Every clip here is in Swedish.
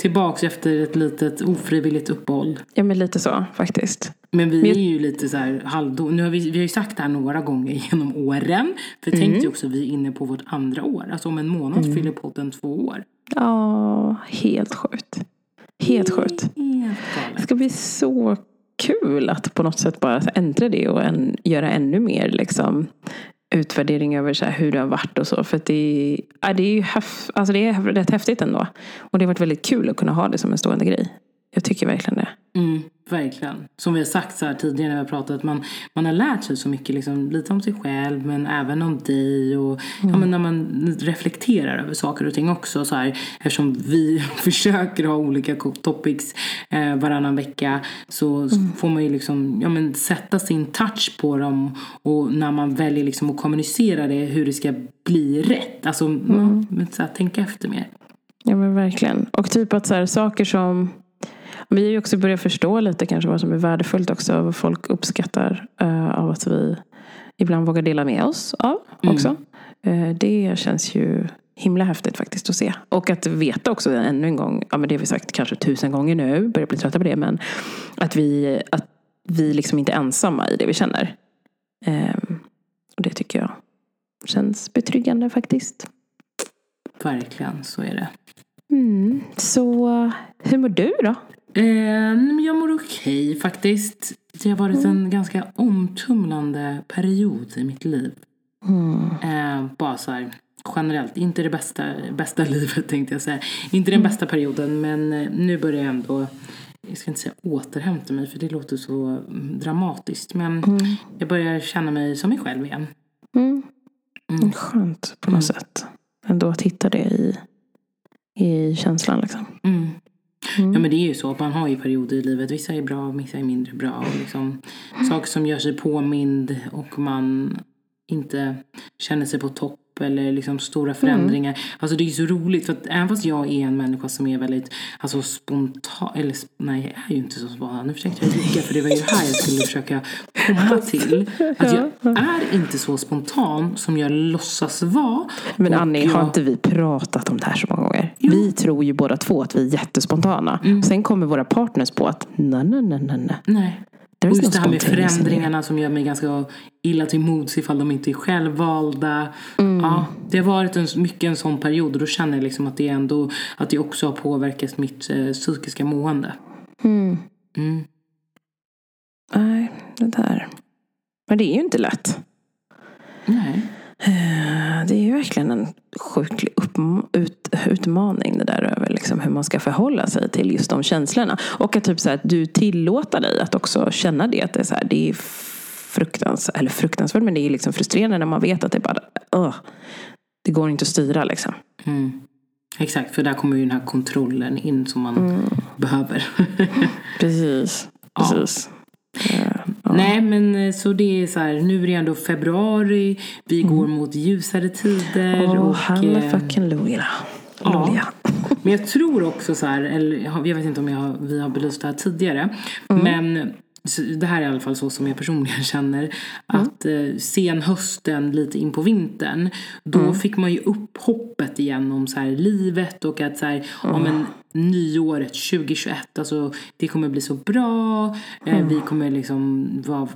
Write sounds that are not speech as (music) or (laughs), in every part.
Tillbaka efter ett litet ofrivilligt uppehåll. Ja men lite så faktiskt. Men vi Men- är ju lite så här halvdo. Nu har vi, vi har ju sagt det här några gånger (laughs) genom åren. För tänk dig också, vi är inne på vårt andra år. Alltså om en månad fyller podden två år. Ja, helt sjukt. Helt sjukt. Helt Det ska bli så kul att på något sätt bara ändra det och en, göra ännu mer liksom, utvärdering över så här, hur det har varit och så. För att det, är- ja, det är ju häf, alltså det är rätt häftigt ändå. Och det har varit väldigt kul att kunna ha det som en stående grej. Jag tycker verkligen det. Mm, verkligen. Som vi har sagt så här tidigare när vi har pratat. Man, man har lärt sig så mycket. Liksom, lite om sig själv men även om dig. Och, ja, men när man reflekterar över saker och ting också. Så här, eftersom vi (laughs) försöker ha olika topics eh, varannan vecka. Så får man ju liksom, ja, men sätta sin touch på dem. Och när man väljer liksom att kommunicera det. Hur det ska bli rätt. Alltså men så här, tänka efter mer. Ja men verkligen. Och typ att så här, saker som vi har ju också börjat förstå lite kanske vad som är värdefullt också. Vad folk uppskattar eh, av att vi ibland vågar dela med oss av också. Eh, det känns ju himla häftigt faktiskt att se. Och att veta också ännu en gång, ja men det har vi sagt kanske tusen gånger nu, börjar bli trötta på det, men att vi, att vi liksom inte är ensamma i det vi känner. Ehm, och det tycker jag känns betryggande faktiskt. Verkligen, så är det. Mm. Så hur mår du då? Eh, jag mår okej faktiskt. Det har varit en ganska omtumlande period i mitt liv. Eh, bara så här generellt, inte det bästa, bästa (laughs) livet tänkte jag säga. Inte den bästa perioden men eh, nu börjar jag ändå, jag ska inte säga återhämta mig för det låter så mm, dramatiskt. Men jag börjar känna mig som mig själv igen. Mm. Skönt på något sätt. Ändå att hitta det i, i känslan liksom. Mm. Ja men det är ju så, man har ju perioder i livet. Vissa är bra, vissa är mindre bra. Och liksom, saker som gör sig påmind och man inte känner sig på topp eller liksom stora förändringar. Alltså det är ju så roligt för att även fast jag är en människa som är väldigt alltså spontan, eller nej jag är ju inte så spontan. Nu försökte jag ljuga för det var ju här jag skulle försöka komma (laughs) till. Att jag är inte så spontan som jag låtsas vara. Men Annie, jag- har inte vi pratat om det här så många gånger? Vi tror ju båda två att vi är jättespontana. Mm. Sen kommer våra partners på att nej, nej, nej, nej, nej. There Och just no det här med förändringarna som gör mig ganska illa till mods ifall de inte är självvalda. Mm. Ja, det har varit en, mycket en sån period och då känner jag liksom att det ändå att det också har påverkat mitt eh, psykiska mående. Mm. Mm. Nej, det där. Men det är ju inte lätt. Nej. Eh, Det är ju verkligen en sjuklig ut, utmaning det där över liksom hur man ska förhålla sig till just de känslorna. Och att typ så här, att du tillåter dig att också känna det. Att det är, så här, det är fruktansvärt, eller fruktansvärt, men det är liksom frustrerande när man vet att det bara, uh, det går inte att styra liksom. Mm. Exakt, för där kommer ju den här kontrollen in som man Mm. behöver. (laughs) Precis. Precis. Nej men eh, så det är så här, nu är det ändå februari, vi går mot ljusare tider. Åh, och, eh, fucking Luja. Ja. Men jag tror också så här, eller jag vet inte om jag vi har belyst det här tidigare. Men så det här är i alla fall så som jag personligen (laughs) känner. Att eh, sen hösten, lite in på vintern. Då fick man ju upp hoppet igen om så här, livet och att så här, om en nyåret 2021, alltså det kommer bli så bra. Eh, Vi kommer liksom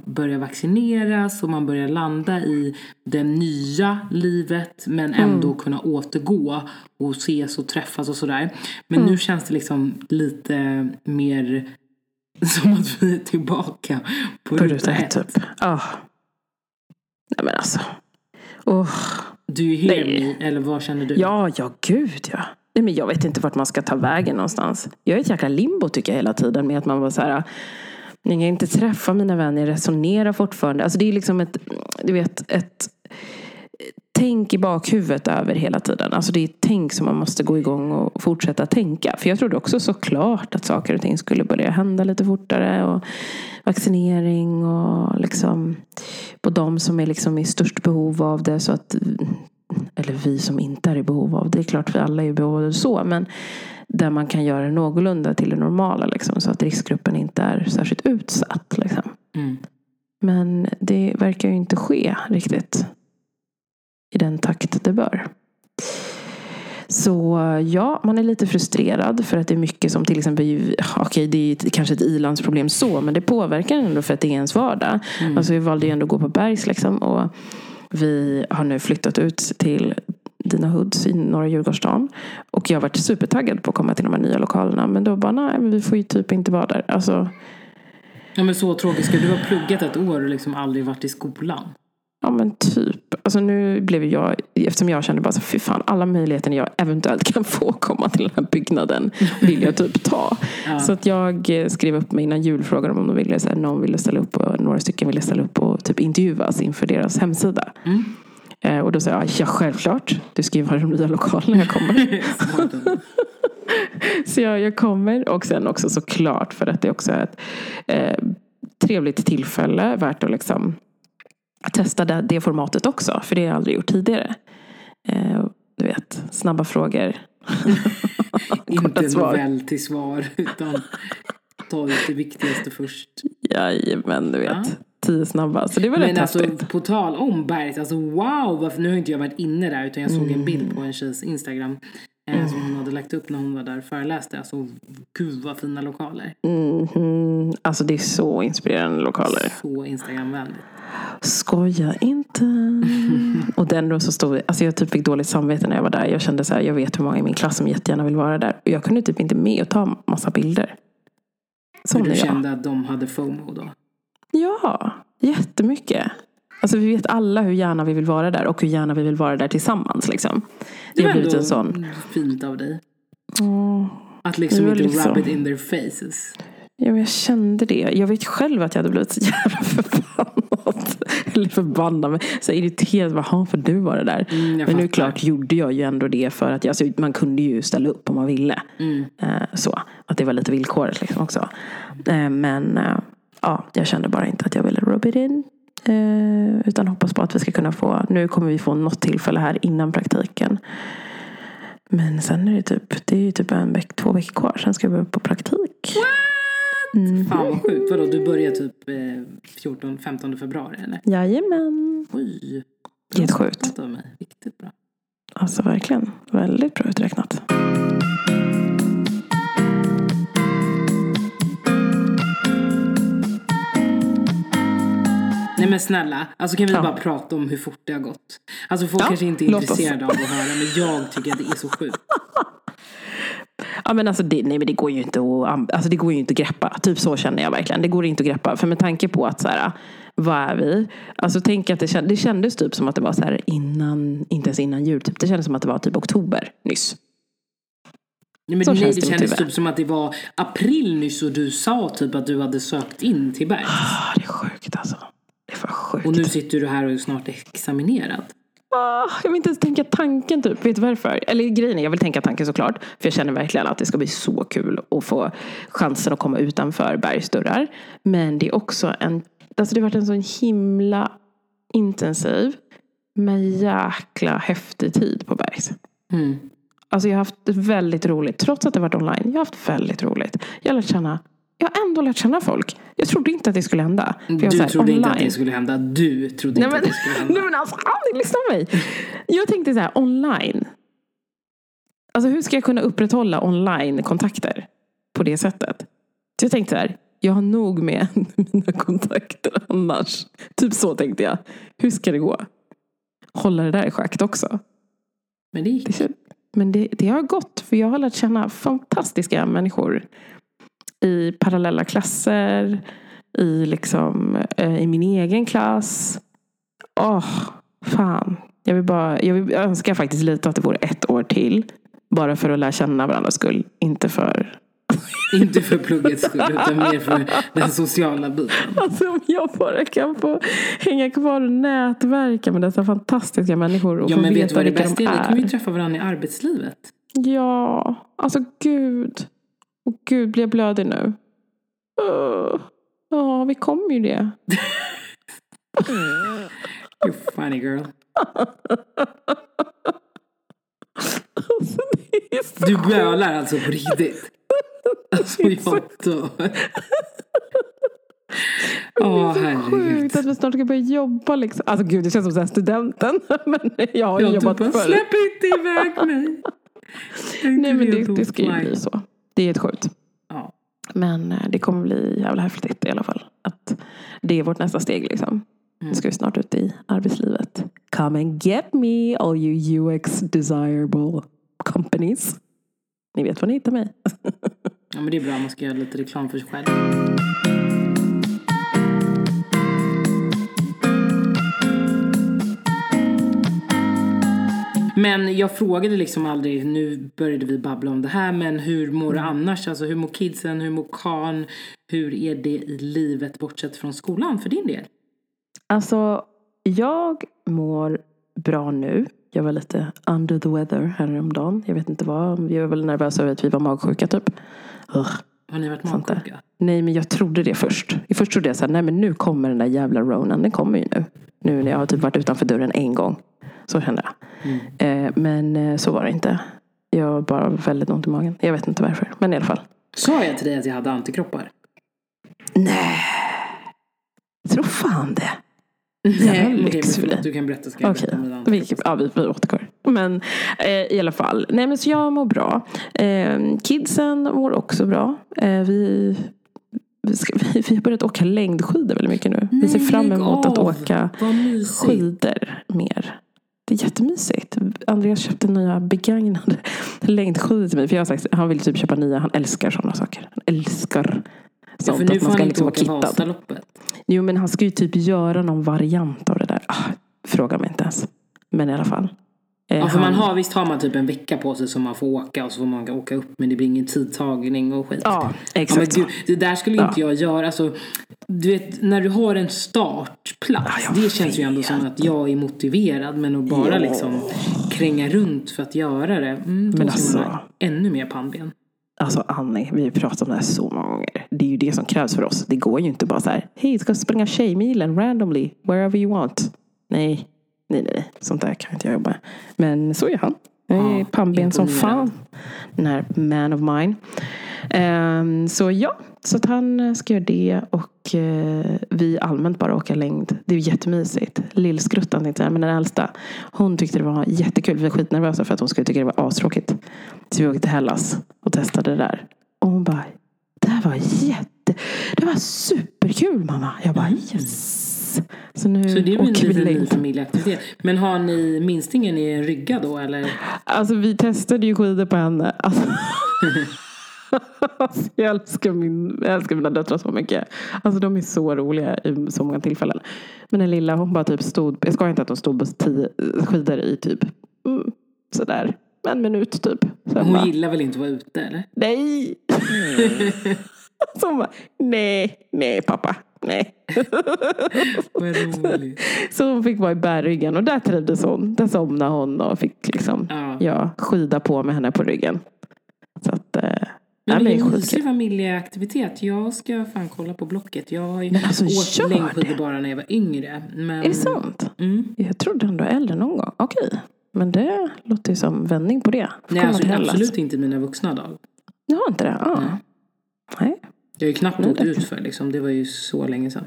börja vaccineras och man börjar landa i det nya livet. Men ändå kunna återgå och ses och träffas och sådär. Men nu känns det liksom lite mer (laughs) som att vi är tillbaka på, På ruta ett typ. Ja. Nej men alltså. Oh. Du är Nej. me, eller vad känner du? Ja, ja gud ja. Nej, men jag vet inte vart man ska ta vägen någonstans. Jag är ett jäkla limbo tycker jag hela tiden med att man var så här. Jag kan inte träffa mina vänner, jag resonerar fortfarande. Alltså det är liksom ett, du vet, ett tänk i bakhuvudet över hela tiden. Alltså det är ett tänk som man måste gå igång och fortsätta tänka. För jag trodde också såklart att saker och ting skulle börja hända lite fortare. Och vaccinering och liksom på de som är liksom i störst behov av det. Så att, eller vi som inte är i behov av det. Är klart vi alla är i behov av så. Men där man kan göra det någorlunda till det normala. Liksom, så att riskgruppen inte är särskilt utsatt. Liksom. Mm. Men det verkar ju inte ske riktigt i den takt det bör. Så ja, man är lite frustrerad för att det är mycket som till exempel, okej det är kanske ett ilandsproblem så, men det påverkar ändå för att det är ens vardag. Mm. Alltså vi valde ju ändå att gå på Bergs liksom och vi har nu flyttat ut till Dina Hoods i norra Djurgårdsstaden. Och jag har varit supertaggad på att komma till de här nya lokalerna. Men då bara, nej men vi får ju typ inte vara där. Alltså, Ja men så tråkigt. Ska du ha pluggat ett år och liksom aldrig varit i skolan? Ja men typ. Alltså nu blev jag, eftersom jag kände bara så fy fan alla möjligheter jag eventuellt kan (laughs) få komma till den här byggnaden vill jag typ ta. (laughs) ja. Så att jag eh, skrev upp mig innan jul frågade om de ville, så här, någon ville ställa upp och några stycken ville ställa upp och typ intervjuas inför deras hemsida. Mm. Eh, och då sa jag, ja självklart, du ska ju vara i de nya lokalerna jag kommer. (laughs) så jag, jag kommer och sen också såklart för att det också är ett eh, trevligt tillfälle värt att liksom testa det, det, formatet också. För det har jag aldrig gjort tidigare. Eh, du vet, snabba frågor. (laughs) Inte novell till svar utan ta det viktigaste först. Jajamän, du vet. Ja. Tio snabba. Så det var Men rätt alltså häftigt. på tal om berget, alltså wow! Varför, nu har inte jag varit inne där utan jag såg en bild på en tjejs Instagram. Mm. Som hon hade lagt upp när hon var där och föreläste. Alltså gud vad fina lokaler. Mm, alltså det är så inspirerande lokaler. Så Instagramvänligt. Skoja inte. (laughs) och den då så stod, alltså jag typ fick dåligt samvete när jag var där. Jag kände så här, jag vet hur många i min klass som jättegärna vill vara där. Och jag kunde typ inte med och ta massa bilder. Men du kände att de hade FOMO då? Ja, jättemycket. Alltså vi vet alla hur gärna vi vill vara där och hur gärna vi vill vara där tillsammans. Liksom. Det, det har blivit en sån... fint av dig. Mm. Att liksom inte liksom... rub it in their faces. Ja, jag kände det. Jag vet själv att jag hade blivit så (laughs) jävla förbannad. (laughs) Eller förbannad, så irriterad. Vad för du var det där? Mm, men nu klart gjorde jag ju ändå det för att alltså, man kunde ju ställa upp om man ville. Mm. Eh, så, att det var lite villkoret liksom också. Eh, men eh, ja, jag kände bara inte att jag ville rub it in. Utan hoppas på att vi ska kunna få, nu kommer vi få något tillfälle här innan praktiken. Men sen är det typ, det är typ en veck, två veckor kvar. Sen ska vi börja på praktik. What? Mm. Fan vad sjukt. Vadå, du börjar typ eh, 14-15 februari eller? Jajamän. Oj. Helt sjukt. Av mig. Riktigt bra. Alltså verkligen. Väldigt bra uträknat. Nej men snälla, alltså kan vi ja. bara prata om hur fort det har gått? Alltså folk ja, kanske inte är intresserade av att höra men jag tycker att det är så sjukt. (laughs) Ja men alltså det, nej men det går ju inte att, alltså det går ju inte att greppa. Typ så känner jag verkligen. Det går inte att greppa. För med tanke på att så här, vad är vi? Alltså tänk att det, känd, det kändes typ som att det var så här innan, inte ens innan jul. Typ. Det kändes som att det var typ oktober nyss. Nej, men nej, det kändes typ som att det var april nyss och du sa typ att du hade sökt in till Bergs. Ah, det är sjukt alltså. Det var sjukt. Och nu sitter du här och är snart examinerad. Jag vill inte ens tänka tanken typ. Vet du varför? Eller grejen är, jag vill tänka tanken såklart. För jag känner verkligen att det ska bli så kul att få chansen att komma utanför bergsdörrar. Men det är också en, alltså det har varit en sån himla intensiv men jäkla häftig tid på bergs. Mm. Alltså jag har haft väldigt roligt. Trots att det varit online. Jag har haft väldigt roligt. Jag har lärt känna jag har ändå lärt känna folk. Jag trodde inte att det skulle hända. Du här, trodde online. inte att det skulle hända. Du trodde nej, inte men, att det skulle hända. (laughs) Nej men alltså, aldrig lyssna på mig. Jag tänkte så här, online. Alltså hur ska jag kunna upprätthålla online-kontakter på det sättet? Så jag tänkte så här, jag har nog med (laughs) mina kontakter annars. Typ så tänkte jag. Hur ska det gå? Hålla det där i schakt också. Men det gick. Men det, det har gått. För jag har lärt känna fantastiska människor i parallella klasser, i, liksom, eh, i min egen klass. Åh, oh, fan. Jag, vill bara, jag, vill, önskar faktiskt lite att det vore ett år till. Bara för att lära känna varandras skull. Inte för (laughs) inte för pluggets skull utan mer för den sociala biten. Alltså om jag bara kan få hänga kvar och nätverka med dessa fantastiska människor och ja, få men veta vet vilka de är? Vi kan ju träffa varandra i arbetslivet. Ja, alltså gud. Och gud, blir jag blödig nu? Uh, ja, vi kommer ju det. (laughs) you funny girl. alltså, du bölar alltså på riktigt? Alltså jag dör. Åh oh, herregud. sjukt att vi snart ska börja jobba liksom. Alltså gud det känns som så studenten. (laughs) Men jag har ju jobbat förr. Släpp inte iväg mig. (laughs) Nej men det, det ska ju bli så. Det är helt sjukt. Ja. Men eh, det kommer bli jävla häftigt i alla fall. Att det är vårt nästa steg liksom. Nu ska vi snart ut i arbetslivet. Come and get me all you UX desirable companies. Ni vet var ni hittar mig. (laughs) ja, men det är bra. Man ska göra lite reklam för sig själv. Men jag frågade liksom aldrig, nu började vi babbla om det här, men hur mår du annars? Alltså hur mår kidsen, hur mår Karn? Hur är det i livet bortsett från skolan för din del? Alltså, jag mår bra nu. Jag var lite under the weather häromdagen. Jag vet inte vad. Vi var väl nervösa över att vi var magsjuka typ. Ugh. Har ni varit magsjuka? Nej, men jag trodde det först. Först trodde jag så här, nej men nu kommer den där jävla ronan. Den kommer ju nu. Nu när jag har typ varit utanför dörren en gång. Så kände jag. Eh, men eh, så var det inte. Jag har bara väldigt ont i magen. Jag vet inte varför. Men i alla fall. Sa jag till dig att jag hade antikroppar? Nej. Tror fan det. Nej, lyx för dig. Du kan berätta, ska jag Okej, berätta vi, ja, vi, vi återgår. Men eh, i alla fall. Nej men så jag mår bra. Eh, kidsen mår också bra. Eh, vi, vi, ska, (laughs) vi, vi har börjat åka längdskidor väldigt mycket nu. vi ser Nej, fram emot att åka skidor mer. Det är jättemysigt. Andreas köpte nya begagnade (laughs) längdskidor till mig. För jag har sagt han vill typ köpa nya. Han älskar sådana saker. Han älskar Ja, sånt. för nu får man han ska inte liksom vara åka. Vasaloppet. Jo men han ska ju typ göra någon variant av det där. Ah, fråga mig inte ens. Men i alla fall. Eh, Ja, för han- man har, visst har man typ en vecka på sig som man får åka och så får man åka upp men det blir ingen tidtagning och skit. Ja, Ja, exakt men så. gud, det där skulle inte jag göra. Alltså, du vet, när du har en startplats. Ja, jag det känns ju ändå som att jag är motiverad. Men att bara Ja. liksom kränga runt för att göra det. Mm, då Men man alltså- ha ännu mer pannben. Alltså Annie, vi har pratat om det här så många gånger. Det är ju det som krävs för oss. Det går ju inte bara så här. Hej, ska springa Tjejmilen randomly. Wherever you want. Nej, nej, nej. Sånt där kan inte jag jobba med. Men så är han. Jag är Ja, pannben som fan. Den här man of mine. Ehm, så ja, så att han ska göra det. Och eh, vi allmänt bara åka längd. Det är ju jättemysigt. Lillskruttan tänkte jag, men den äldsta. Hon tyckte det var jättekul. Vi var skitnervösa för att hon skulle tycka det var astråkigt. Så vi åkte till Hellas och testade det där. Och hon bara, det här var jätte, det var superkul mamma. Jag bara yes. Så nu Så det är en åker vi liten ny längd. familjeaktivitet. Men har ni minstingen i en rygga då eller? Alltså vi testade ju skidor på henne. (laughs) Alltså, Alltså, jag, älskar min, jag älskar mina döttrar så mycket. Alltså de är så roliga i så många tillfällen. Men den lilla hon bara typ stod, jag ska inte att hon stod på tio skidor i typ mm, sådär en minut typ. Sen Hon bara, gillar väl inte att vara ute eller? nej. (laughs) (laughs) Så hon bara, nej, nej pappa, nej. (laughs) Vad roligt. Så hon fick vara i bärryggen och där trivdes hon. Där somnade hon och fick liksom, Ja. ja, skida på med henne på ryggen. Så att, eh, Men men vilken skitkul. mysig familjeaktivitet. Jag ska fan kolla på Blocket. Jag har ju Men alltså, gör längdskidor det. bara när jag var yngre. Men, Är det sant? Mm. Jag trodde ändå äldre någon gång. Okej. Men det låter ju som vändning på det. Får Nej, alltså, absolut inte mina vuxna dag. Du har inte det? Ah. Nej. Nej. Jag har ju knappt det- ut för liksom. Det var ju så länge sedan.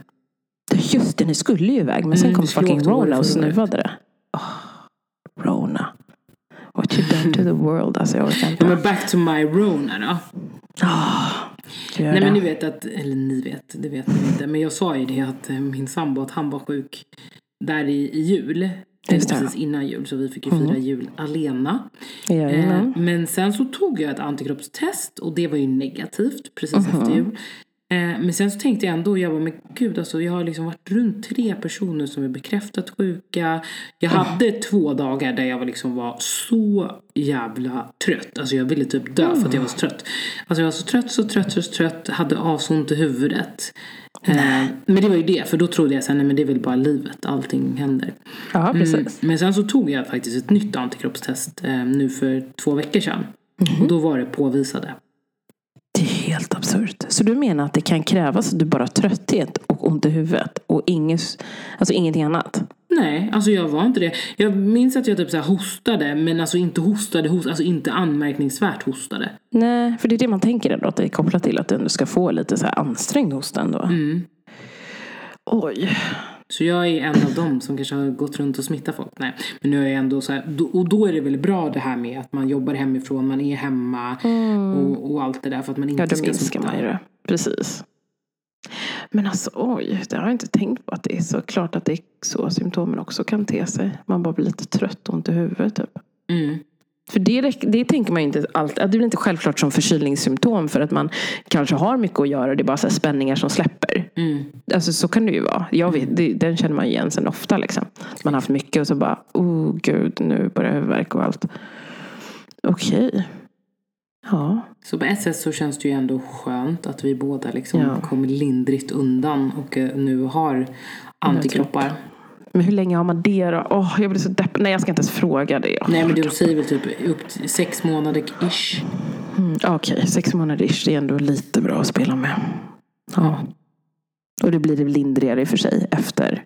Just det, ni skulle ju iväg. Men sen Mm, kom vi fucking Rona och snuvade det. Oh, Rona. What you done to the world. Alltså jag orkar inte. Ja, men back to my Rona då. Gör Nej det. men ni vet att, eller ni vet, det vet ni inte. Men jag sa ju det att eh, min sambo att han var sjuk där i, i jul. Just det. Precis innan jul så vi fick ju fira jul alena. Eh, men sen så tog jag ett antikroppstest och det var ju negativt precis Mhm. efter jul. Eh, men sen så tänkte jag ändå, jag var men gud alltså jag har liksom varit runt tre personer som är bekräftat sjuka. Jag hade två dagar där jag var liksom var så jävla trött. Alltså jag ville typ dö för att jag var så trött. Alltså jag var så trött, så trött, så trött, hade asont i huvudet. Eh, men det var ju det, för då trodde jag sen, nej men det är väl bara livet, allting händer. Ja, precis. Mm, men sen så tog jag faktiskt ett nytt antikroppstest eh, nu för två veckor sedan. Och då var det påvisade. Helt absurt. Så du menar att det kan krävas att du bara har trötthet och ont i huvudet och inget, alltså ingenting annat? Nej, alltså jag var inte det. Jag minns att jag typ så hostade, men alltså inte hostade, host, alltså inte anmärkningsvärt hostade. Nej, för det är det man tänker ändå att det är kopplat till att du ändå ska få lite så här ansträngd hosta ändå. Mm. Oj. Så jag är en av dem som kanske har gått runt och smittat folk. Nej, men nu är jag ändå så här, och då är det väl bra det här med att man jobbar hemifrån, man är hemma och, och allt det där för att man inte Mm. Ja, då ska minskar smitta. man ju det. Precis. Men alltså oj, det har jag inte tänkt på att det är så klart att det är så symptomen också kan te sig. Man bara blir lite trött och ont i huvudet typ. Mm. För det, det tänker man ju inte alltid, det blir inte självklart som förkylningssymptom för att man kanske har mycket att göra. Det är bara så spänningar som släpper. Mm. Alltså så kan det ju vara. Jag vet, det, den känner man igen sen ofta liksom. Man har haft mycket och så bara, oh gud, nu börjar huvudvärk och allt. Okej. Ja. Så på ett sätt så känns det ju ändå skönt att vi båda liksom Ja. kom lindrigt undan och eh, nu har antikroppar. Men hur länge har man det då? Åh, jag blir så deppig. Nej, jag ska inte ens fråga det. Nej men du säger väl typ upp till sex månader ish. Mm, Okej, sex månader ish, det är ändå lite bra att spela med. Ja. Och det blir det lindrigare i och för sig efter.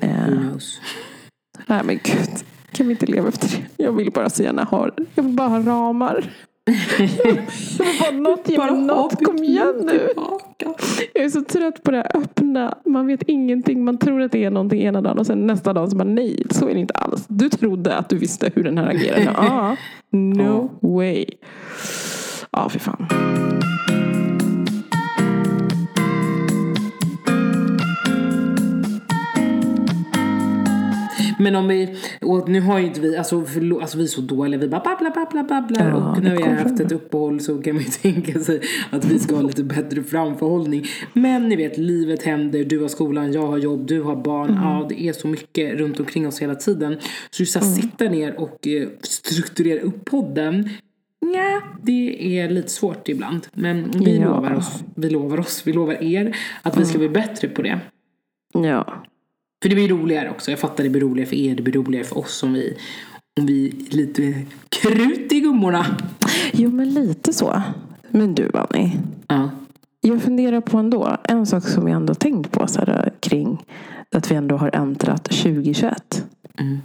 Eh, nej men gud. Kan vi inte leva efter det? Jag vill bara så gärna ha, jag vill bara ha ramar. (laughs) något, ge mig något. Kom igen nu. Jag är så trött på det här öppna. Man vet ingenting. Man tror att det är någonting ena dagen och sen nästa dag så bara nej, så är det inte alls. Du trodde att du visste hur den här agerar. Ja, ah, (laughs) no way. Ja, för fan. Men om vi, och nu har ju inte vi, alltså, förlo, alltså vi är så dåliga, vi bara babblar, babblar, babblar. Ja, och vi har kommer haft ett uppehåll så kan man ju (laughs) tänka sig att vi ska ha lite bättre framförhållning. Men ni vet, livet händer, du har skolan, jag har jobb, du har barn. Mm. Ja, det är så mycket runt omkring oss hela tiden. Så just att Mm. sitta ner och eh, strukturera upp podden, Ja, det är lite svårt ibland. Men vi Ja. lovar oss, vi lovar oss, vi lovar er att vi ska bli bättre på det. Ja. För det blir roligare också. Jag fattar det blir roligare för er, det blir roligare för oss om vi, om vi är lite krut i gummorna. Jo, men lite så. Men du, Annie. Ja. Jag funderar på ändå, en sak som jag ändå tänkt på så här, kring att vi ändå har äntrat 2021. Mm.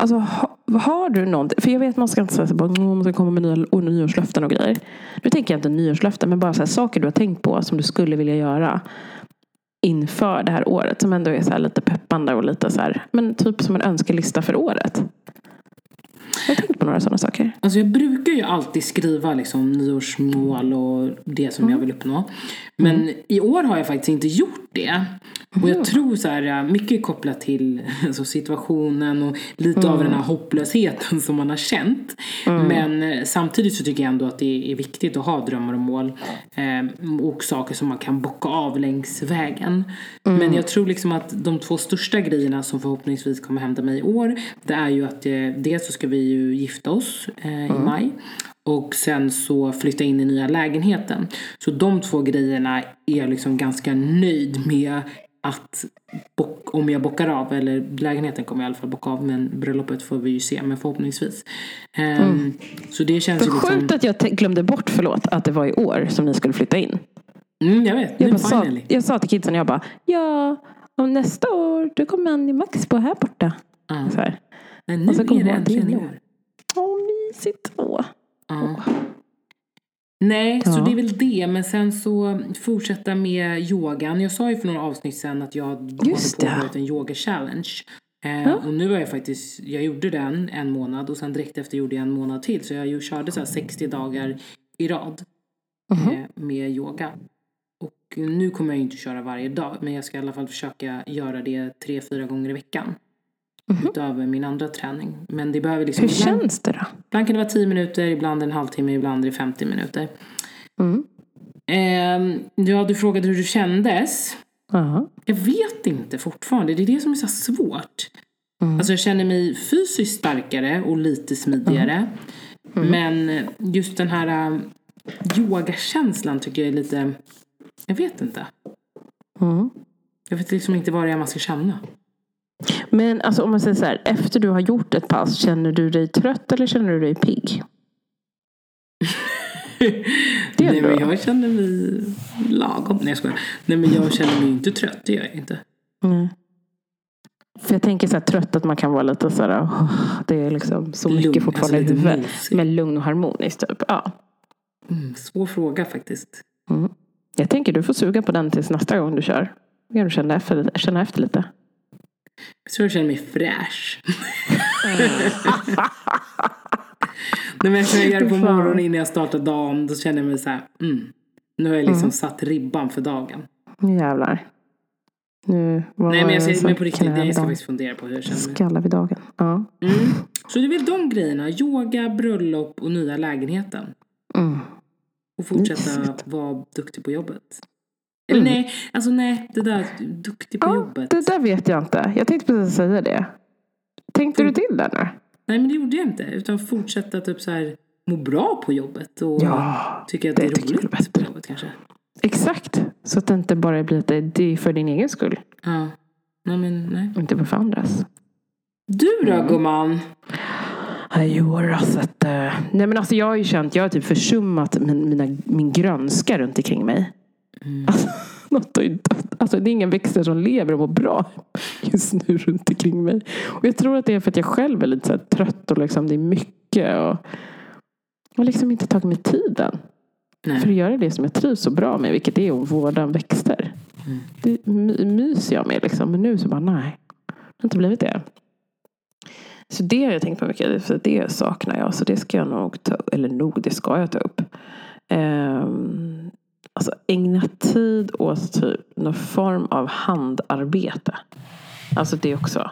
Alltså ha, har du någonting? För jag vet man ska inte säga så bara, "Mm, man ska komma med nya, och nyårslöften och grejer. Nu tänker jag inte nyårslöften men bara så här, saker du har tänkt på som du skulle vilja göra inför det här året. Som ändå är så här lite peppande och lite så här, men typ som en önskelista för året. Jag har tänkt på några sådana saker. Alltså jag brukar ju alltid skriva liksom nyårsmål och det som jag vill uppnå. Men i år har jag faktiskt inte gjort det. Och jag tror så här, mycket kopplat till (laughs) alltså, situationen och lite av den här hopplösheten som man har känt. Men eh, samtidigt så tycker jag ändå att det är viktigt att ha drömmar och mål. Eh, och saker som man kan bocka av längs vägen. Men jag tror liksom att de två största grejerna som förhoppningsvis kommer hända mig i år. Det är ju att eh, dels så ska vi ju gifta oss eh, i maj. Och sen så flytta in i nya lägenheten. Så de två grejerna är jag liksom ganska nöjd med att bock, om jag bockar av, eller lägenheten kommer jag i alla fall bocka av men bröllopet får vi ju se, men förhoppningsvis. Ehm, Så det känns För ju liksom... sjukt att jag glömde bort, förlåt, att det var i år som ni skulle flytta in. Mm, jag vet, Jag, bara sa, jag sa till kidsen, jag bara, ja, om nästa år, då kommer Annie Max på här borta. Ja. Så här. Men nu och så är det äntligen i år. Åh, mysigt. Åh. Ja. Nej, så Ja. det är väl det. Men sen så fortsätta med yogan. Jag sa ju för några avsnitt sen att jag hade det. påbörjat en yoga challenge. Eh, Och nu har jag faktiskt, jag gjorde den en månad och sen direkt efter gjorde jag en månad till. Så jag körde så här 60 dagar i rad Mhm. eh, med yoga. Och nu kommer jag inte köra varje dag. Men jag ska i alla fall försöka göra det tre, fyra gånger i veckan. Utöver min andra träning. Men det behöver liksom... Hur ibland- känns det då? Ibland kan det vara 10 minuter, ibland en halvtimme, ibland är det 50 minuter. Mm. Ehm, ja, du frågade hur det kändes. Ja. Jag vet inte fortfarande. Det är det som är så svårt. Mm. Alltså jag känner mig fysiskt starkare och lite smidigare. Mm. Men just den här um, yogakänslan tycker jag är lite... Jag vet inte. Mm. Jag vet liksom inte vad det är man ska känna. Men alltså, om man säger så här, efter du har gjort ett pass, känner du dig trött eller känner du dig pigg? (laughs) Det är Nej men jag känner mig lagom. Nej jag skojar. Nej men jag känner mig inte trött, det gör jag inte. Mm. För jag tänker så här trött att man kan vara lite så här, "Åh, det är liksom så Lugn, mycket fortfarande alltså i huvudet. Men lugn och harmoniskt typ. Ja. Mm, svår fråga faktiskt. Jag tänker du får suga på den tills nästa gång du kör. Jag kan känna efter, känna efter lite. Jag tror jag känner mig fräsch. (laughs) Nej, men jag gör det på morgonen innan jag startar dagen. Då känner jag mig så här, mm, nu har jag liksom satt ribban för dagen. Nu jävlar. Nu Nej men jag säger men på riktigt, jag ska faktiskt fundera på hur jag känner mig. Skallar vi dagen. Ja. Mm. Så det är väl de grejerna, yoga, bröllop och nya lägenheten. Mm. Och fortsätta Mysigt. vara duktig på jobbet. Eller Mm. nej, alltså nej, det där, duktig på Ja, jobbet. det där vet jag inte. Jag tänkte precis säga det. Tänkte Mm. du till där nu? Nej men det gjorde jag inte. Utan fortsätta typ så här må bra på jobbet. Och Ja, tycka att det, det är roligt bättre. på jobbet kanske. exakt. Så att det inte bara blir att det är för din egen skull. Ja. Nej men nej. Inte för andras. Du då Mm. gumman? Jo, att, eh, Nej men alltså jag har ju känt, jag har typ försummat min, mina, min grönska runt omkring mig. Mm. Alltså, (laughs) något har ju dött. Alltså det är ingen växter som lever och mår bra just nu runt omkring mig. Och jag tror att det är för att jag själv är lite trött och liksom det är mycket. Och har liksom inte tagit mig tiden för att Nej. göra det som jag trivs så bra med. Vilket är att vårda växter. Mm. Det my- myser jag med liksom. Men nu så bara nej. Det har inte blivit det. Så det har jag tänkt på mycket. För det saknar jag. Så det ska jag nog ta Eller nog, det ska jag ta upp. Ehm, alltså ägna tid åt typ någon form av handarbete. Alltså det också.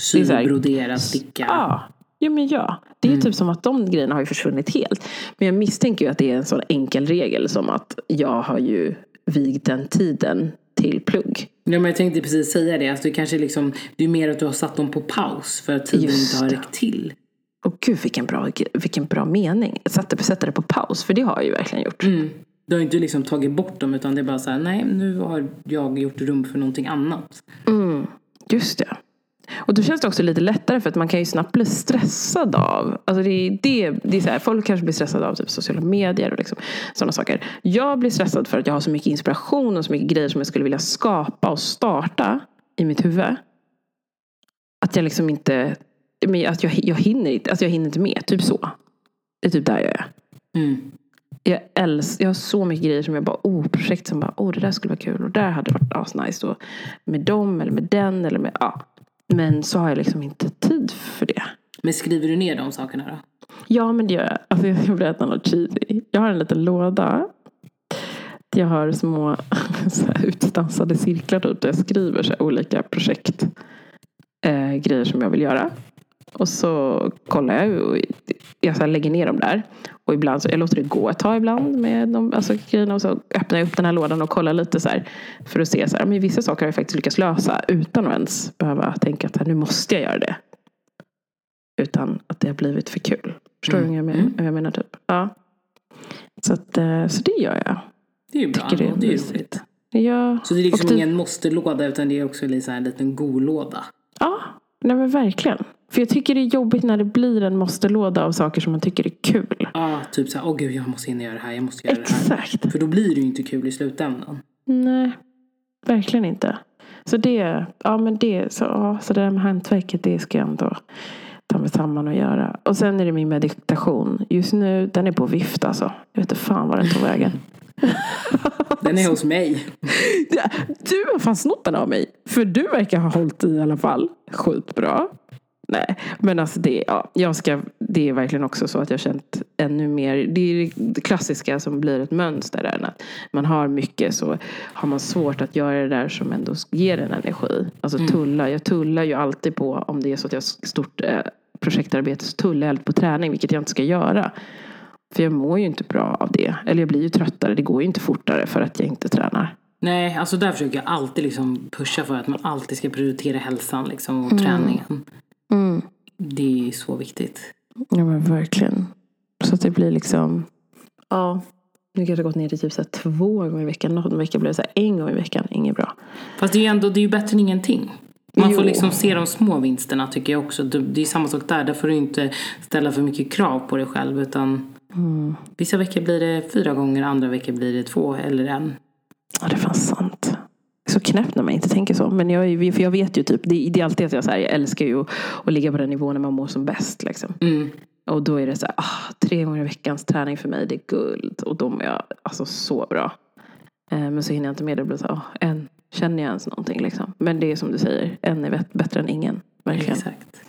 Sy, brodera, sticka. Ja, ja men ja. Det är Mm. typ som att de grejerna har ju försvunnit helt. Men jag misstänker ju att det är en sån enkel regel som att jag har ju vigt den tiden till plugg. Ja, men jag tänkte precis säga det. Alltså, det kanske liksom, det är mer att du har satt dem på paus för att tiden Just inte har räckt till. Och gud vilken bra, vilken bra mening. Sätta, sätta det på paus, för det har jag ju verkligen gjort. Mm. Du har inte liksom tagit bort dem utan det är bara så här, nej nu har jag gjort rum för någonting annat. Mm, just det. Och då känns det också lite lättare för att man kan ju snabbt bli stressad av. Alltså det, är- det, det är så här, folk kanske blir stressade av typ sociala medier och liksom, sådana saker. Jag blir stressad för att jag har så mycket inspiration och så mycket grejer som jag skulle vilja skapa och starta i mitt huvud. Att jag liksom inte, att jag, jag hinner inte, alltså jag hinner inte med. Typ så. Det är typ där jag är. Mm. Jag, älskar, jag har så mycket grejer som jag bara, oh, projekt som bara, oh det där skulle vara kul och där hade det varit asnice då. Med dem eller med den eller med, ja. Men så har jag liksom inte tid för det. Men skriver du ner de sakerna då? Ja men det gör jag. Alltså jag ska berätta något cheesy. Jag har en liten låda. Jag har små (laughs) så här, utstansade cirklar typ, där jag skriver så här, olika projekt. Eh, grejer som jag vill göra. Och så kollar jag och jag så här, lägger ner dem där. Och ibland så, jag låter det gå ett tag ibland med de alltså, grejerna. Och så öppnar jag upp den här lådan och kollar lite så här. För att se så här, men vissa saker har jag faktiskt lyckats lösa. Utan att ens behöva tänka att nu måste jag göra det. Utan att det har blivit för kul. Förstår Mm. du vad jag menar, Mm. vad jag menar typ? Ja. Så, att, eh, så det gör jag. Det är ju bra. Tycker det är det är roligt. Ja, Så det är liksom och typ- ingen måste-låda utan det är också här en liten go-låda. Ja, nej men verkligen. För jag tycker det är jobbigt när det blir en måste-låda av saker som man tycker är kul. Ja, typ så här, åh gud jag måste hinna göra det här, jag måste göra det här. Exakt. För då blir det ju inte kul i slutändan. Nej, verkligen inte. Så det, ja men det, så, ja, så det där med hantverket, det ska jag ändå ta mig samman och göra. Och sen är det min meditation. Just nu, den är på vift alltså. Jag vet inte fan var den tog vägen. (laughs) Den är hos mig. (laughs) Du har fan snott den av mig. För du verkar ha hållit i i alla fall. Skitbra. Nej, men alltså det, ja, jag ska, det är verkligen också så att jag känt ännu mer. Det är det klassiska som blir ett mönster. Där, att man har mycket så har man svårt att göra det där som ändå ger en energi. Alltså tulla. Jag tullar ju alltid på om det är så att jag har stort eh, projektarbete så tullar jag på träning. Vilket jag inte ska göra. För jag mår ju inte bra av det. Eller jag blir ju tröttare. Det går ju inte fortare för att jag inte tränar. Nej, alltså där försöker jag alltid liksom pusha för att man alltid ska prioritera hälsan liksom och träningen. Mm. Det är så viktigt. Ja men verkligen. Så att det blir liksom. Ja. Nu kanske jag har gått ner till typ så här två gånger i veckan. Någon vecka blev det så här en gång i veckan. Inget bra. Fast det är ju ändå, det är ju bättre än ingenting. Man får Jo. liksom se de små vinsterna tycker jag också. Det det är samma sak där. Där får du inte ställa för mycket krav på dig själv. Utan vissa veckor blir det fyra gånger, andra veckor blir det två eller en. Ja det är fan sant. Det är så knäppt när man inte tänker så. Men jag, för jag vet ju typ. Det, det är alltid att jag, så här, jag älskar ju att, att ligga på den nivån när man mår som bäst. Liksom. Mm. Och då är det så här. Ah, tre gånger i veckans träning för mig. Det är guld. Och då mår jag alltså så bra. Eh, men så hinner jag inte med det. Det blir så här, ah, en, känner jag ens någonting liksom. Men det är som du säger, en är bättre än ingen. Verkligen. Exakt.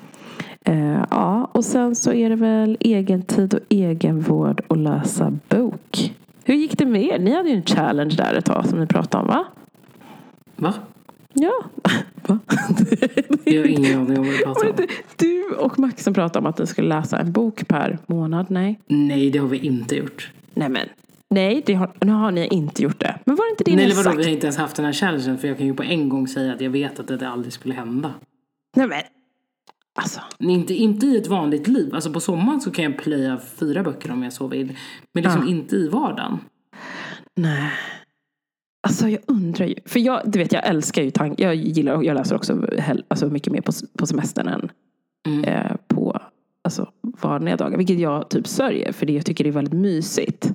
Eh, ja, och sen så är det väl egen tid och egenvård och läsa bok. Hur gick det med er? Ni hade ju en challenge där ett tag som ni pratade om va? Va? Ja. Va? (laughs) Jag har ingen aning om vad du pratar om. Du och Max som pratade om att ni skulle läsa en bok per månad. Nej. Nej, det har vi inte gjort. Nej men. Nej, det har, nu har ni inte gjort det. Men var det inte det Nej, ni vadå, sagt? vi har inte ens haft den här challengen för jag kan ju på en gång säga att jag vet att det aldrig skulle hända. Nej men. Alltså. Inte, inte i ett vanligt liv. Alltså på sommaren så kan jag plöja fyra böcker om jag så vill. Men liksom Ja. inte i vardagen. Nej. Alltså jag undrar ju. För jag, du vet jag älskar ju tanken. Jag gillar, jag läser också alltså mycket mer på, på semestern än Mm. eh, på alltså, vanliga dagar. Vilket jag typ sörjer. För det, jag tycker det är väldigt mysigt.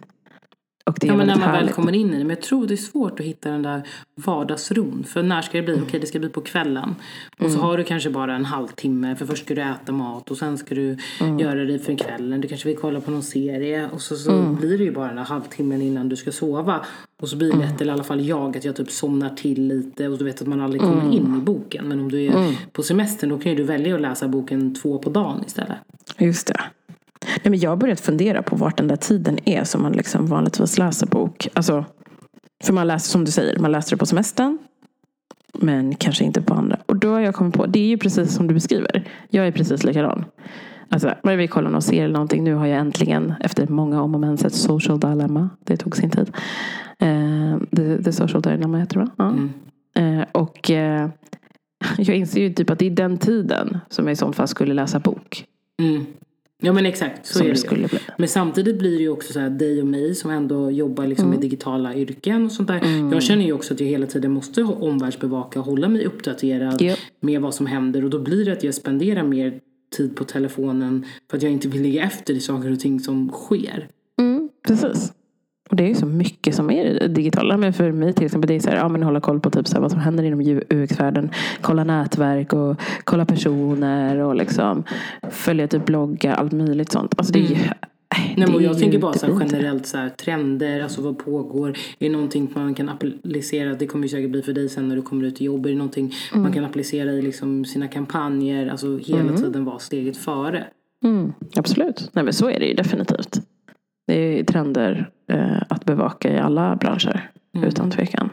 Och det är Ja men när man väl härligt. kommer in i det. Men jag tror det är svårt att hitta den där vardagsron. För när ska det bli? Okej det ska bli på kvällen. Och Mm. så har du kanske bara en halvtimme. För först ska du äta mat och sen ska du Mm. göra det för kvällen. Du kanske vill kolla på någon serie. Och så, så Mm. blir det ju bara den där halvtimmen innan du ska sova. Och så blir det lätt, eller i alla fall jag, att jag typ somnar till lite. Och du vet att man aldrig kommer Mm. in i boken. Men om du är på semestern då kan ju du välja att läsa boken två på dagen istället. Just det. Nej, men jag har börjat fundera på vart den där tiden är som man liksom vanligtvis läser bok. Alltså, för man läser som du säger, man läser det på semestern. Men kanske inte på andra. Och då har jag kommit på, det är ju precis som du beskriver. Jag är precis likadan. Alltså, när vi kollar någon serie eller någonting. Nu har jag äntligen, efter många om och men, sett Social Dilemma. Det tog sin tid. Eh, the, the Social Dilemma heter det va? Ja. Mm. Eh, och eh, (laughs) jag inser ju typ att det är den tiden som jag i sånt fall skulle läsa bok. Mm. Ja men exakt, så som är det skulle bli. Men samtidigt blir det ju också så här dig och mig som ändå jobbar liksom Mm. med digitala yrken och sånt där. Jag känner ju också att jag hela tiden måste omvärldsbevaka och hålla mig uppdaterad Japp. med vad som händer. Och då blir det att jag spenderar mer tid på telefonen för att jag inte vill ligga efter i saker och ting som sker. Mm, precis. Och det är ju så mycket som är digitala. Men för mig till exempel, det är så här, ja, men hålla koll på typ så här, vad som händer inom UX-världen. Kolla nätverk och kolla personer och liksom följa typ bloggar, allt möjligt sånt. Alltså det är ju, Nej, det men jag tänker bara så här, generellt så här, trender, alltså vad pågår? Är det någonting man kan applicera? Det kommer ju säkert bli för dig sen när du kommer ut i jobb. Är det någonting Mm. man kan applicera i liksom sina kampanjer? Alltså hela tiden vara steget före. Mm, absolut. Nej men så är det ju definitivt. Det är trender eh, att bevaka i alla branscher. Mm. Utan tvekan.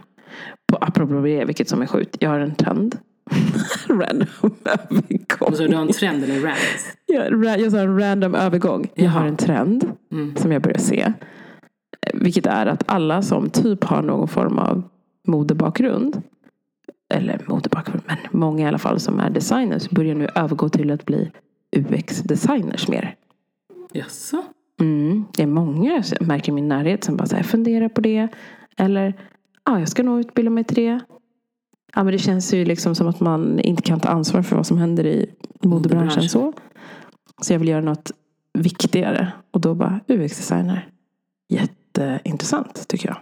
På, apropå det, vilket som är sjukt. Jag har en trend. (laughs) Random övergång. Så du har en trend eller rant? Jag, jag sa en random övergång. Jag Jaha. har en trend Mm. som jag börjar se. Vilket är att alla som typ har någon form av modebakgrund. Eller modebakgrund, men många i alla fall som är designers börjar nu övergå till att bli UX-designers mer. Jaså? Mm, det är många jag märker i min närhet som bara så här, funderar på det. Eller, ja, jag ska nog utbilda mig till det. Ja, men det känns ju liksom som att man inte kan ta ansvar för vad som händer i modebranschen. Så. så jag vill göra något viktigare. Och då bara UX-designer. Jätteintressant tycker jag.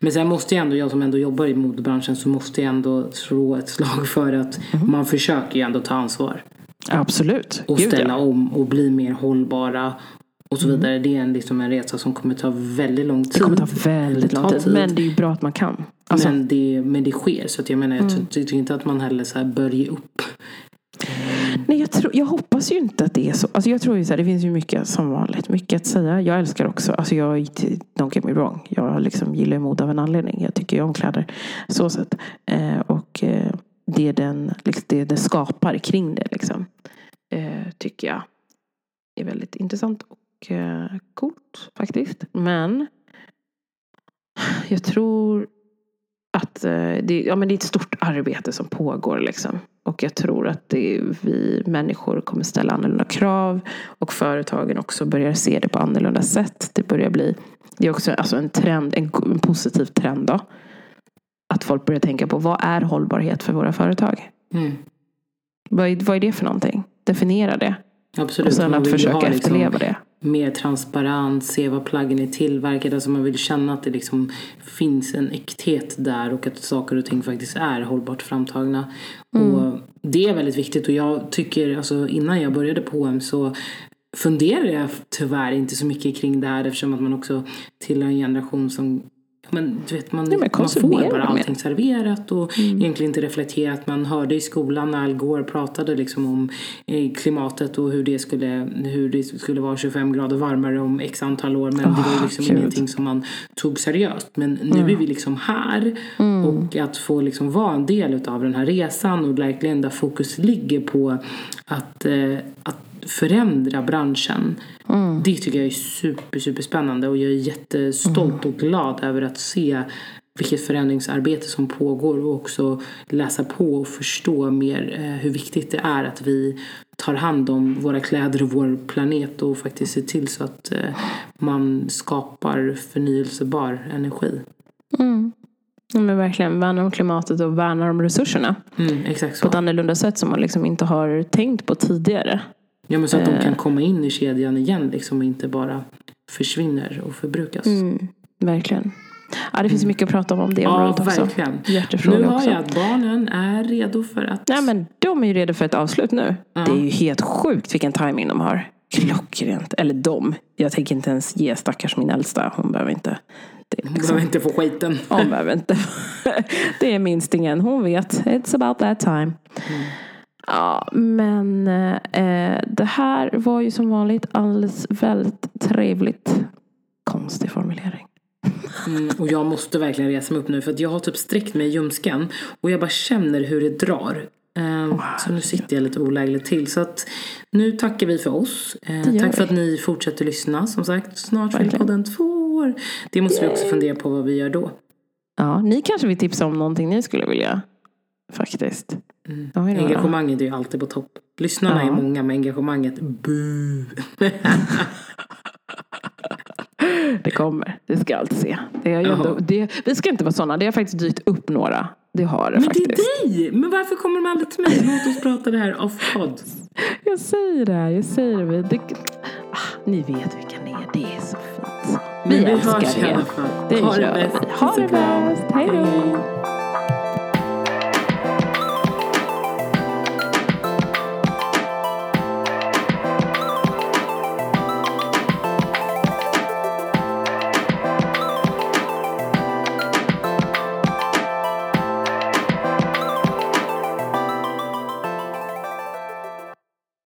Men sen måste jag ändå, jag som ändå jobbar i modebranschen, så måste jag ändå slå ett slag för att man försöker ju ändå ta ansvar. Absolut. Och Gud, ställa ja. om och bli mer hållbara. Och så vidare. Det är en, liksom en resa som kommer ta väldigt lång tid. Det kommer ta väldigt lång tid. Men det är ju bra att man kan. Alltså, men, det, men det sker. Så att jag menar, jag Mm. tycker inte att man heller så här bör ge upp. Nej, jag, tror, jag hoppas ju inte att det är så. Alltså jag tror ju så här, det finns ju mycket som vanligt. Mycket att säga. Jag älskar också, alltså jag, don't get me wrong. Jag liksom gillar mode av en anledning. Jag tycker ju om kläder. Så sett. Eh, och eh, det, den, liksom, det det skapar kring det liksom. Eh, tycker jag är väldigt intressant och eh, coolt faktiskt. Men jag tror att eh, det, ja, men det är ett stort arbete som pågår. Liksom. Och jag tror att det, vi människor kommer ställa annorlunda krav. Och företagen också börjar se det på annorlunda sätt. Det börjar bli det är också alltså en trend, en, en positiv trend. Då, att folk börjar tänka på vad är hållbarhet för våra företag? Mm. Vad är, vad är det för någonting? Definiera det. Absolut. Och sen att försöka liksom, efterleva det. Mer transparens, se vad plaggen är tillverkade. Alltså man vill känna att det liksom finns en äkthet där och att saker och ting faktiskt är hållbart framtagna. Mm. Och det är väldigt viktigt och jag tycker, alltså innan jag började på H&M så funderade jag tyvärr inte så mycket kring det här eftersom att man också tillhör en generation som men, du vet, man, Ja, man får bara allting serverat och egentligen inte reflekterat. Man hörde i skolan när Al Gore pratade liksom om eh, klimatet och hur det, skulle, hur det skulle vara 25 grader varmare om x antal år. Men det var Åh, liksom Gud. ingenting som man tog seriöst. Men nu är vi liksom här och att få liksom vara en del av den här resan och verkligen där fokus ligger på att, eh, att förändra branschen. Det tycker jag är super, super spännande och jag är jättestolt och glad över att se vilket förändringsarbete som pågår och också läsa på och förstå mer eh, hur viktigt det är att vi tar hand om våra kläder och vår planet och faktiskt ser till så att eh, man skapar förnyelsebar energi. Ja, men verkligen värnar om klimatet och värnar om resurserna. Mm, exakt På ett så. annorlunda sätt som man liksom inte har tänkt på tidigare. Ja, men så att de Eh. kan komma in i kedjan igen liksom och inte bara försvinner och förbrukas. Mm, verkligen. Ja, det finns mycket att prata om om det Ja, området också. verkligen. Hjärtefråga Nu också. jag att barnen är redo för att... Nej men de är ju redo för ett avslut nu. Ja. Det är ju helt sjukt vilken timing de har. Klockrent. Eller de. Jag tänker inte ens ge stackars min äldsta. Hon behöver inte. Det är Hon liksom, behöver inte få skiten. hon behöver inte. (laughs) det är minstingen. Hon vet. It's about that time. Ja, men eh, det här var ju som vanligt alldeles väldigt trevligt. Konstig formulering. Mm, och jag måste verkligen resa mig upp nu för att jag har typ sträckt mig i ljumsken och jag bara känner hur det drar. Ehm, så nu sitter jag lite olägligt till. Så att nu tackar vi för oss. Eh, tack för vi. att ni fortsätter lyssna. Som sagt, snart fyller podden två år. Det måste vi också fundera på vad vi gör då. Ja, ni kanske vill tipsa om någonting ni skulle vilja. Faktiskt. Mm. Vi? Engagemanget är ju alltid på topp. Lyssnarna Ja. är många men engagemanget, bu. (laughs) Det kommer. Det ska jag alltid se. Det är ändå, det, vi ska inte vara sådana. Det har faktiskt dykt upp några. Det har det Men faktiskt. det är dig! Men varför kommer de aldrig till mig? Låt oss prata det här off pod. (laughs) Jag säger det. Jag säger det. det ah, ni vet vilka ni är. Det är så fint. Vi vi älskar hörs i er. Det Ha det gör bäst. vi. Ha det bäst. Hej då.